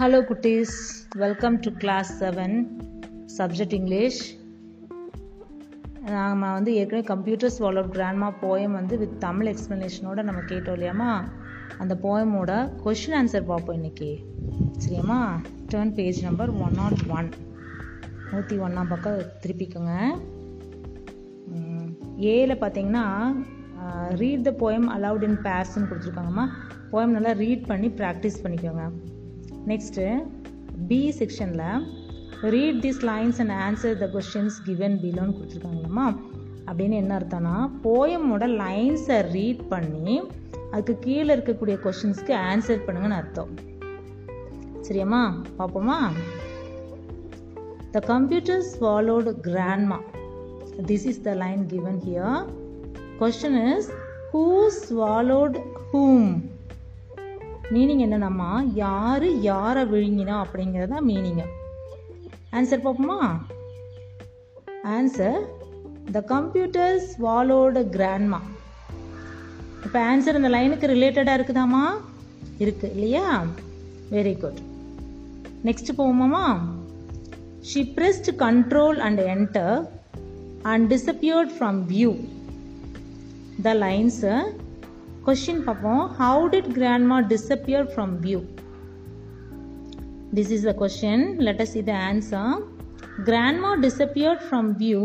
Hello குட்டீஸ் welcome to class seven subject English நாம் வந்து ஏற்கனவே கம்ப்யூட்டர்ஸ் ஸ்வாலோ கிராண்ட்மா போயம் வந்து வித் தமிழ் எக்ஸ்ப்ளனேஷனோட நம்ம கேட்டோம் இல்லையாம்மா? அந்த போயமோட கொஷின் ஆன்சர் பார்ப்போம் இன்னைக்கு. சரியாம்மா? Turn page number one nought one நூற்றி ஒன்றாம் பக்கம் திருப்பிக்கோங்க. ஏல பார்த்தீங்கன்னா read the poem aloud in பேர்ஸ்ன்னு கொடுத்துருக்காங்கம்மா. போயம் நல்லா ரீட் பண்ணி ப்ராக்டிஸ் பண்ணிக்கோங்க. நெக்ஸ்ட்டு பி செக்ஷனில் read this lines and answer the questions given பிலோன்னு கொடுத்துருக்காங்களாம்மா அப்படின்னு என்ன அர்த்தம்னா போயமோட லைன்ஸை ரீட் பண்ணி அதுக்கு கீழே இருக்கக்கூடிய கொஷின்ஸ்க்கு ஆன்சர் பண்ணுங்கன்னு அர்த்தம். சரியாம்மா? பார்ப்போமா? The computer swallowed grandma this is the line given here question is who swallowed whom meaning என்னென்னம்மா? யார் யாரை விழுங்கினா அப்படிங்கிறது தான் மீனிங்கு ஆன்சர் பார்ப்போமா? Answer the computer swallowed grandma இப்போ ஆன்சர் இந்த லைனுக்கு ரிலேட்டடாக இருக்குதாம்மா? இருக்கு இல்லையா? Very good next போவோமாம்மா? She pressed control and enter and disappeared from view the லைன்ஸை question பார்ப்போம் how did grandma disappear from view this is the question let as இது answer grandma disappeared from view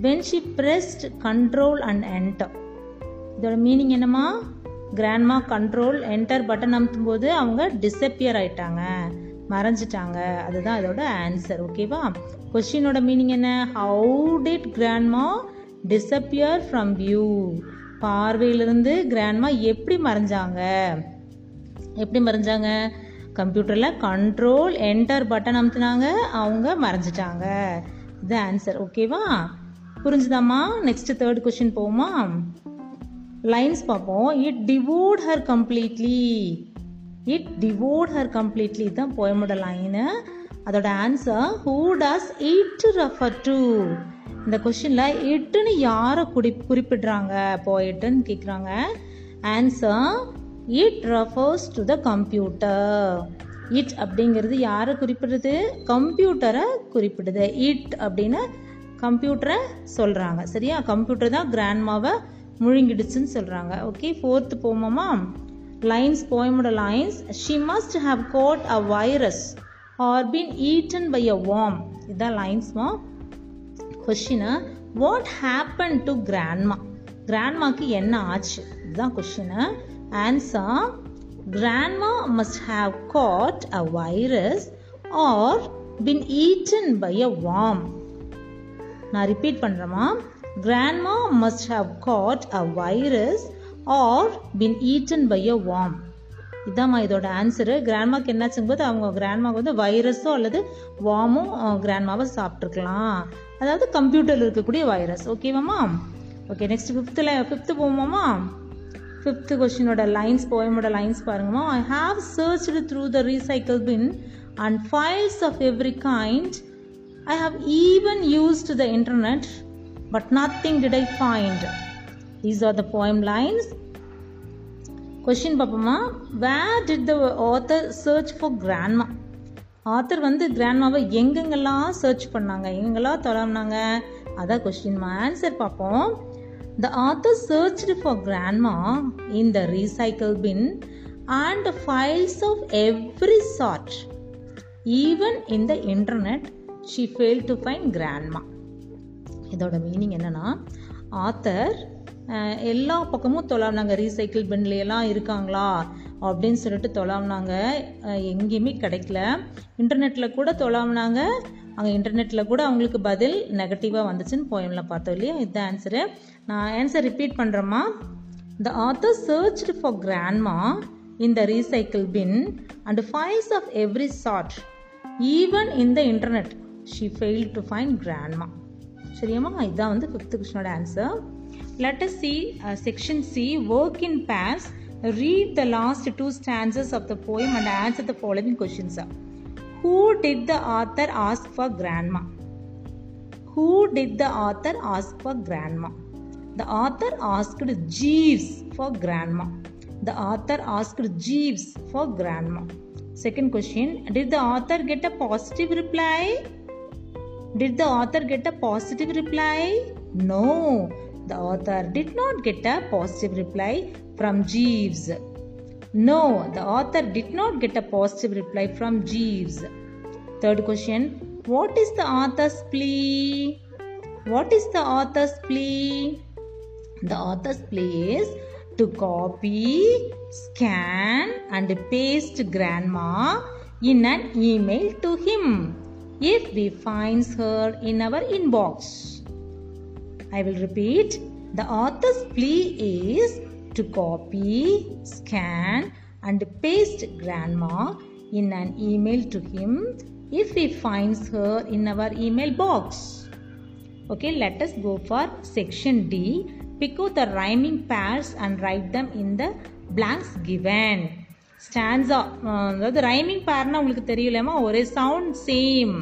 when she pressed control and enter இதோட meaning என்னமா grandma control enter button அமுத்தும் போது அவங்க disappear ஆயிட்டாங்க மறைஞ்சிட்டாங்க அதுதான் இதோட ஆன்சர் ஓகேவா கொஸ்டினோட மீனிங் என்ன how did grandma disappear from view பார்வையிலிருந்து கிராண்ட்மா எப்படி மறைஞ்சாங்க? எப்படி மறைஞ்சாங்க? கம்ப்யூட்டரில் கண்ட்ரோல் என்டர் பட்டன் அமுத்துனாங்க அவங்க மறைஞ்சிட்டாங்க. இது ஆன்சர் ஓகேவா புரிஞ்சுதாம்மா? நெக்ஸ்ட் தேர்ட் கொஷின் போவோமா? லைன்ஸ் பார்ப்போம். It devote her completely it devote her completely தான் போயமோட லைனு அதோட answer who does it refer to இந்த கொஷினில் இட்டுன்னு யாரை குறி குறிப்பிடுறாங்க? போயிட்டுன்னு கேட்குறாங்க answer it refers to the computer it அப்படிங்கிறது யாரை குறிப்பிடுறது கம்ப்யூட்டரை குறிப்பிடுது. இட் அப்படின்னு கம்ப்யூட்டரை சொல்கிறாங்க சரியா? கம்ப்யூட்டர் தான் கிராண்ட்மாவை முழுங்கிடுச்சுன்னு சொல்கிறாங்க ஓகே ஃபோர்த்து போமாமா? Lines போயமோட lines she must have got a virus or been eaten by a worm இதுதான் லைன்ஸ்மா question what happen to grandma கிராண்ட்மாக்கு என்ன ஆச்சு? இதுதான் question answer grandma must have got a virus or been eaten by a worm நான் repeat பண்ணுறேமா grandma must have got a virus or been eaten by a worm இதாம்மா இதோட answer கிராண்ட்மாக்கு என்னாச்சுங்கும் போது அவங்க கிராண்ட்மாவுக்கு வந்து வைரஸோ அல்லது வாமும் கிராண்ட்மாவை சாப்பிட்ருக்கலாம் அதாவது கம்ப்யூட்டரில் இருக்கக்கூடிய வைரஸ் ஓகேவாம்மா ஓகே நெக்ஸ்ட் ஃபிஃப்த்தில் ஃபிஃப்த்து போவோமாம்மா ஃபிஃப்த்து கொஸ்டினோட லைன்ஸ் போயமோட லைன்ஸ் பாருங்கம்மா I have searched through the recycle bin and files of every kind I have even used the internet but nothing did I find these are the poem lines question பார்ப்போமா where did the author search for grandma author வந்து கிராண்ட்மாவை எங்கெங்கெல்லாம் search பண்ணாங்க எங்கெங்கெல்லாம் தொடர்னாங்க அதான் question answer பார்ப்போம். The author search for grandma in the recycle bin and files of every sort even in the internet she fail to find grandma இதோட meaning என்னன்னா author எல்லா பக்கமும் தொலாவினாங்க ரீசைக்கிள் பின்லையெல்லாம் இருக்காங்களா? அப்படின்னு சொல்லிட்டு தொலாவினாங்க. எங்கேயுமே கிடைக்கல. இன்டர்நெட்டில் கூட தொலாவினாங்க. அங்கே இன்டர்நெட்டில் கூட அவங்களுக்கு பதில் நெகட்டிவாக வந்துச்சுன்னு போயமில் பார்த்தோம் இல்லையா? இதுதான் ஆன்சரு நான் answer repeat பண்ணுறேம்மா the author searched for grandma in the recycle bin and files of every sort even in the internet she fail to find grandma சரியாம்மா? இதுதான் வந்து fifth கொஸ்டினோட answer let us see section C work in in read the last two stanzas of the poem and answer the following questions who did the author ask for grandma? Who did the author ask for grandma? The author asked jeeves for grandma. The author asked jeeves for grandma. Second question Did the author get a positive reply? Did the author get a positive reply? No, the author did not get a positive reply from Jeeves. No, the author did not get a positive reply from Jeeves. Third question What is the author's plea? What is the author's plea? The author's plea is to copy, scan, and paste grandma in an email to him if we finds her in our inbox. I will repeat. The author's plea is to copy, scan, and paste grandma in an email to him if he finds her in our email box. Okay, let us go for section D. Pick out the rhyming pairs and write them in the blanks given. Stanza அதாவது rhyming பேர்னா உங்களுக்கு தெரியலையாமா ஒரே sound same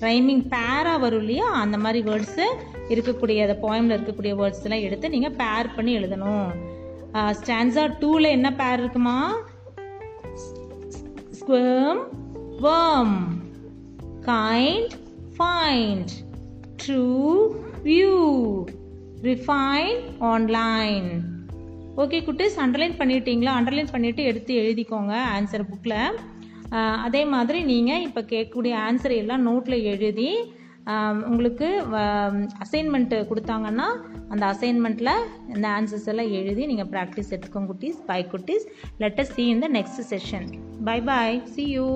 rhyming பேராக வரும் இல்லையா? அந்த மாதிரி words இருக்கக்கூடிய அந்த போயமில் இருக்கக்கூடிய வேர்ட்ஸ் எல்லாம் எடுத்து நீங்கள் பேர் பண்ணி எழுதணும். ஸ்டான்ஸா டூவில் என்ன பேர் இருக்குமா? Squirm worm. Kind find true view refine online okay குட்டீஸ் அண்டர்லைன் பண்ணிட்டீங்களா? அண்டர்லைன் பண்ணிவிட்டு எடுத்து எழுதிக்கோங்க ஆன்சர் புக்கில் அதே மாதிரி நீங்கள் இப்போ கேட்கக்கூடிய ஆன்சர் எல்லாம் நோட்டில் எழுதி உங்களுக்கு அசைன்மெண்ட்டு கொடுத்தாங்கன்னா அந்த அசைன்மெண்ட்டில் இந்த ஆன்சர்ஸ் எல்லாம் எழுதி நீங்கள் ப்ராக்டிஸ் எடுத்துக்கோங்க குட்டீஸ். பை குட்டீஸ். Let's see in the next session bye bye see you